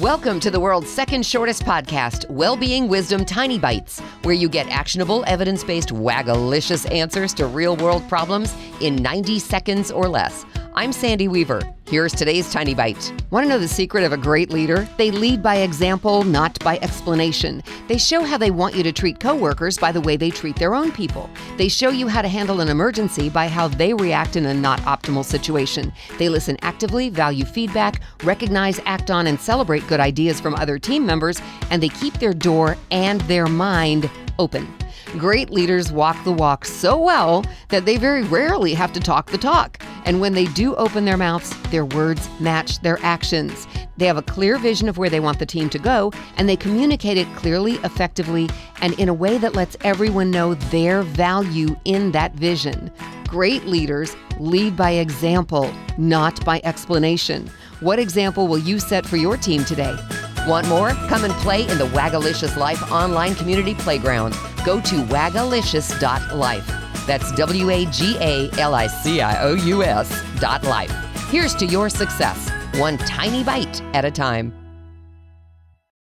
Welcome to the world's second shortest podcast, Wellbeing Wisdom Tiny Bites, where you get actionable, evidence based, wagalicious answers to real world problems in 90 seconds or less. I'm Sandy Weaver. Here's today's Tiny Bite. Want to know the secret of a great leader? They lead by example, not by explanation. They show how they want you to treat coworkers by the way they treat their own people. They show you how to handle an emergency by how they react in a not optimal situation. They listen actively, value feedback, recognize, act on, and celebrate good ideas from other team members, and they keep their door and their mind open. Great leaders walk the walk so well that they very rarely have to talk the talk. And when they do open their mouths, their words match their actions. They have a clear vision of where they want the team to go, and they communicate it clearly, effectively, and in a way that lets everyone know their value in that vision. Great leaders lead by example, not by explanation. What example will you set for your team today? Want more? Come and play in the Wagalicious Life online community playground. Go to wagalicious.life. That's W A G A L I C I O U S dot life. Here's to your success, one tiny bite at a time.